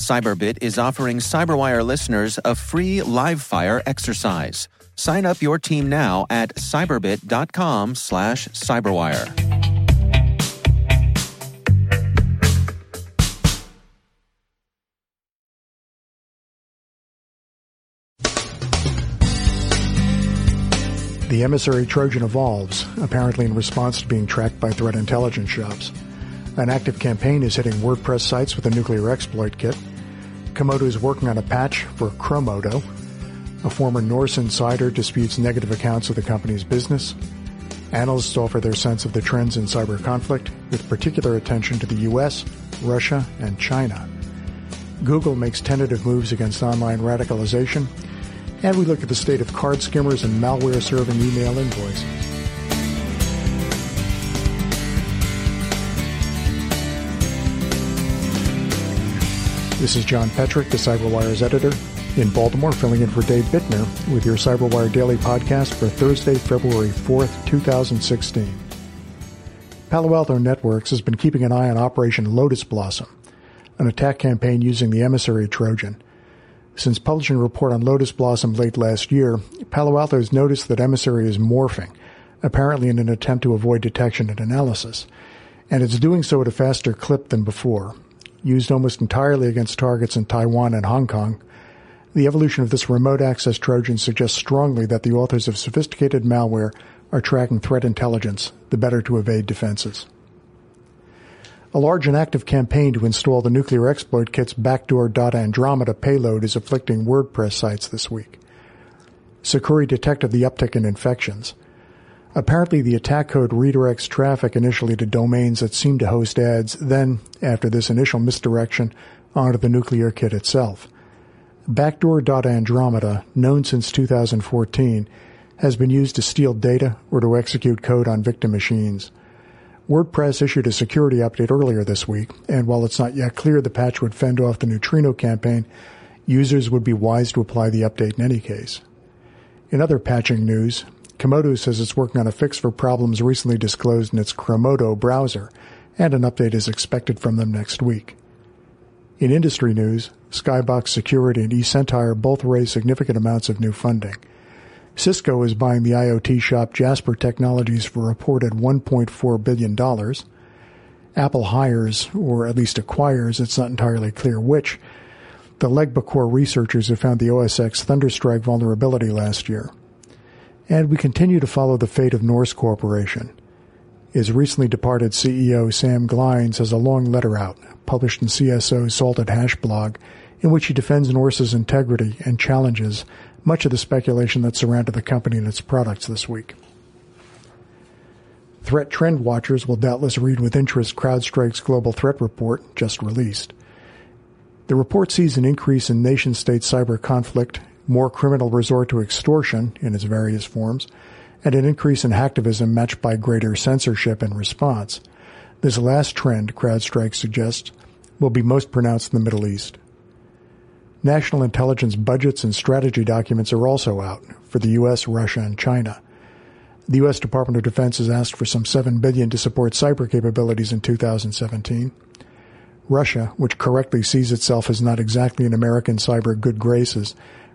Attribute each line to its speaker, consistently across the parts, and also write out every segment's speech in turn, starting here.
Speaker 1: Cyberbit is offering Cyberwire listeners a free live fire exercise. Sign up your team now at cyberbit.com slash cyberwire.
Speaker 2: The emissary Trojan evolves, apparently in response to being tracked by threat intelligence shops. An active campaign is hitting WordPress sites with a nuclear exploit kit. Comodo is working on a patch for Chromodo. A former Norse insider disputes negative accounts of the company's business. Analysts offer their sense of the trends in cyber conflict, with particular attention to the US, Russia, and China. Google makes tentative moves against online radicalization, and we look at the state of card skimmers and malware serving email invoices. This is John Petrik, the CyberWire's editor, in Baltimore, filling in for Dave Bittner with your CyberWire Daily Podcast for Thursday, February 4th, 2016. Palo Alto Networks has been keeping an eye on Operation Lotus Blossom, an attack campaign using the emissary Trojan. Since publishing a report on Lotus Blossom late last year, Palo Alto has noticed that emissary is morphing, apparently in an attempt to avoid detection and analysis, and it's doing so at a faster clip than before. Used almost entirely against targets in Taiwan and Hong Kong, the evolution of this remote access Trojan suggests strongly that the authors of sophisticated malware are tracking threat intelligence, the better to evade defenses. A large and active campaign to install the nuclear exploit kit's backdoor .andromeda payload is afflicting WordPress sites this week. Sucuri detected the uptick in infections. Apparently, the attack code redirects traffic initially to domains that seem to host ads, then, after this initial misdirection, onto the nuclear kit itself. Backdoor.andromeda, known since 2014, has been used to steal data or to execute code on victim machines. WordPress issued a security update earlier this week, and while it's not yet clear the patch would fend off the Neutrino campaign, users would be wise to apply the update in any case. In other patching news, Comodo says it's working on a fix for problems recently disclosed in its Chromodo browser, and an update is expected from them next week. In industry news, Skybox Security and eSentire both raised significant amounts of new funding. Cisco is buying the IoT shop Jasper Technologies for reported $1.4 billion. Apple hires, or at least acquires, it's not entirely clear which, the LegbaCore researchers who found the OS X Thunderstrike vulnerability last year. And we continue to follow the fate of Norse Corporation. His recently departed CEO Sam Glines has a long letter out, published in CSO's Salted Hash blog, in which he defends Norse's integrity and challenges much of the speculation that surrounded the company and its products this week. Threat trend watchers will doubtless read with interest CrowdStrike's Global Threat Report, just released. The report sees an increase in nation state cyber conflict, more criminal resort to extortion in its various forms, and an increase in hacktivism matched by greater censorship in response. This last trend, CrowdStrike suggests, will be most pronounced in the Middle East. National intelligence budgets and strategy documents are also out for the U.S., Russia, and China. The U.S. Department of Defense has asked for some 7 billion to support cyber capabilities in 2017. Russia, which correctly sees itself as not exactly an American cyber good graces,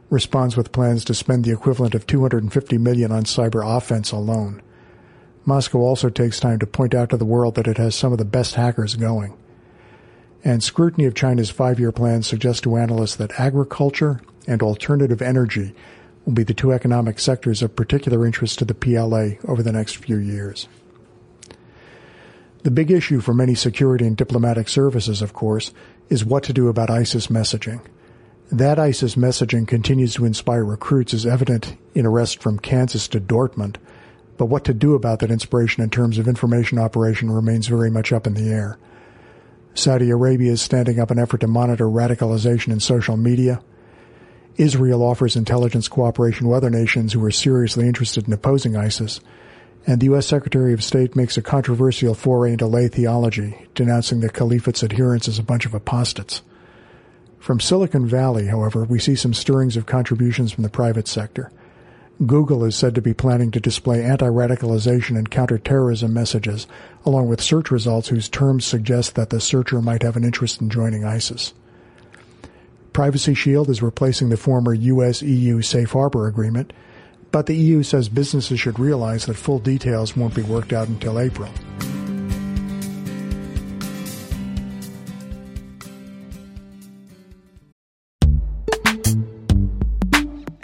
Speaker 2: responds with plans to spend the equivalent of 250 million on cyber offense alone. Moscow also takes time to point out to the world that it has some of the best hackers going and scrutiny of China's five year plan suggests to analysts that agriculture and alternative energy will be the two economic sectors of particular interest to the PLA over the next few years. The big issue for many security and diplomatic services, of course, is what to do about ISIS messaging. That ISIS messaging continues to inspire recruits is evident in arrests from Kansas to Dortmund, but what to do about that inspiration in terms of information operation remains very much up in the air. Saudi Arabia is standing up an effort to monitor radicalization in social media. Israel offers intelligence cooperation with other nations who are seriously interested in opposing ISIS. And the U.S. Secretary of State makes a controversial foray into lay theology, denouncing the caliphate's adherents as a bunch of apostates. From Silicon Valley, however, we see some stirrings of contributions from the private sector. Google is said to be planning to display anti-radicalization and counterterrorism messages, along with search results whose terms suggest that the searcher might have an interest in joining ISIS. Privacy Shield is replacing the former US-EU Safe Harbor Agreement, but the EU says businesses should realize that full details won't be worked out until April.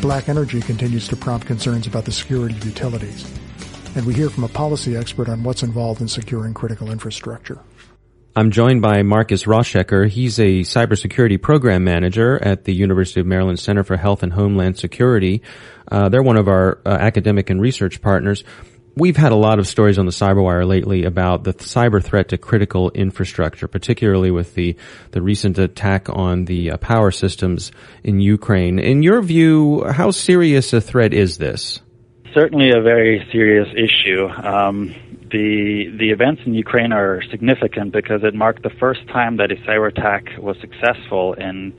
Speaker 2: Black energy continues to prompt concerns about the security of utilities. And we hear from a policy expert on what's involved in securing critical infrastructure.
Speaker 3: I'm joined by Marcus Rauschecker. He's a cybersecurity program manager at the University of Maryland Center for Health and Homeland Security. Uh, they're one of our uh, academic and research partners. We've had a lot of stories on the CyberWire lately about the cyber threat to critical infrastructure, particularly with the, the recent attack on the uh, power systems in Ukraine. In your view, how serious a threat is this?
Speaker 4: Certainly a very serious issue. Um, the the events in Ukraine are significant because it marked the first time that a cyber attack was successful in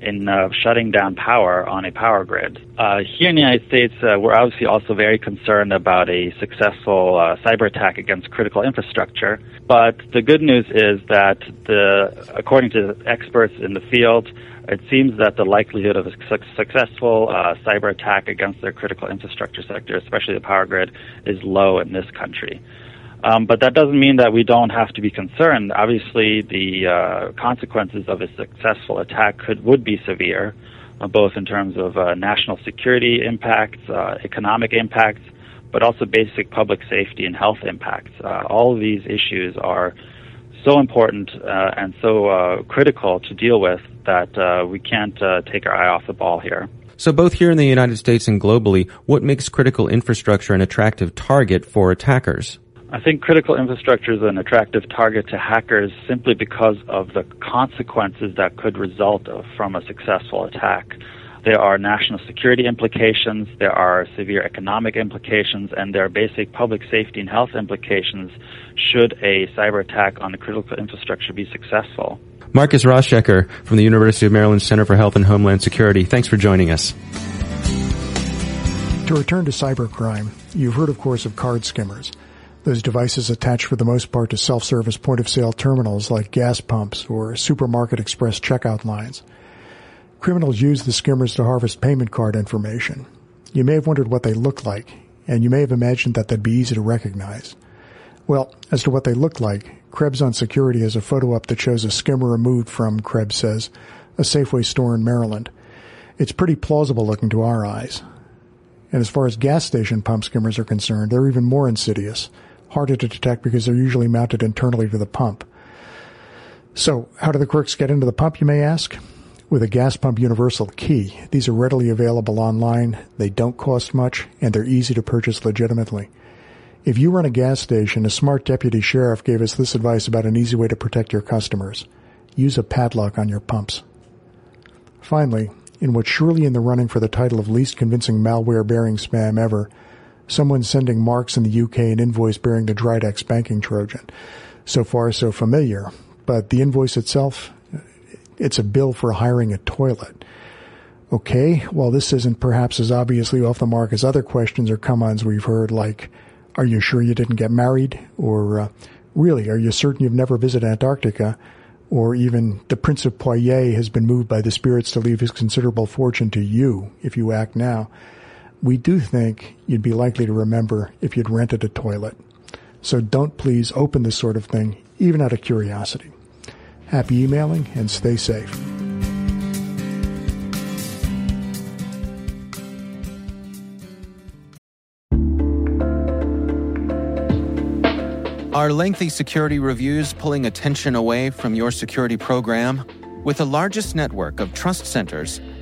Speaker 4: in uh, shutting down power on a power grid. Uh, here in the United States, uh, we're obviously also very concerned about a successful uh, cyber attack against critical infrastructure. But the good news is that, the, according to experts in the field, it seems that the likelihood of a su- successful uh, cyber attack against their critical infrastructure sector, especially the power grid, is low in this country. Um, but that doesn't mean that we don't have to be concerned. Obviously, the uh, consequences of a successful attack could would be severe, uh, both in terms of uh, national security impacts, uh, economic impacts, but also basic public safety and health impacts. Uh, all of these issues are so important uh, and so critical to deal with that we can't take our eye off the ball here.
Speaker 3: So both here in the United States and globally, what makes critical infrastructure an attractive target for attackers?
Speaker 4: I think critical infrastructure is an attractive target to hackers simply because of the consequences that could result from a successful attack. there are national security implications, there are severe economic implications, and there are basic public safety and health implications should a cyber attack on the critical infrastructure be successful.
Speaker 3: Marcus Rauschecker from the University of Maryland Center for Health and Homeland Security. Thanks for joining us.
Speaker 2: To return to cybercrime, you've heard, of course, of card skimmers. Those devices attach for the most part to self-service point-of-sale terminals like gas pumps or supermarket express checkout lines. Criminals use the skimmers to harvest payment card information. You may have wondered what they look like, and you may have imagined that they'd be easy to recognize. Well, as to what they look like, Krebs on Security has a photo up that shows a skimmer removed from, Krebs says, a Safeway store in Maryland. It's pretty plausible looking to our eyes. And as far as gas station pump skimmers are concerned, they're even more insidious, harder to detect because they're usually mounted internally to the pump. So, how do the crooks get into the pump, you may ask? With a gas pump universal key, these are readily available online, they don't cost much, and they're easy to purchase legitimately. If you run a gas station, a smart deputy sheriff gave us this advice about an easy way to protect your customers. Use a padlock on your pumps. Finally, in what's surely in the running for the title of least convincing malware bearing spam ever, someone sending Marks in the UK an invoice bearing the Dridex banking Trojan. So far, so familiar. But the invoice itself, it's a bill for hiring a toilet. Okay, well, this isn't perhaps as obviously off the mark as other questions or come ons we've heard, like, are you sure you didn't get married? Or, uh, really, are you certain you've never visited Antarctica? or even the Prince of Poitiers has been moved by the spirits to leave his considerable fortune to you if you act now, we do think you'd be likely to remember if you'd rented a toilet. So don't please open this sort of thing, even out of curiosity. Happy emailing and stay safe.
Speaker 1: Are lengthy security reviews pulling attention away from your security program? With the largest network of trust centers,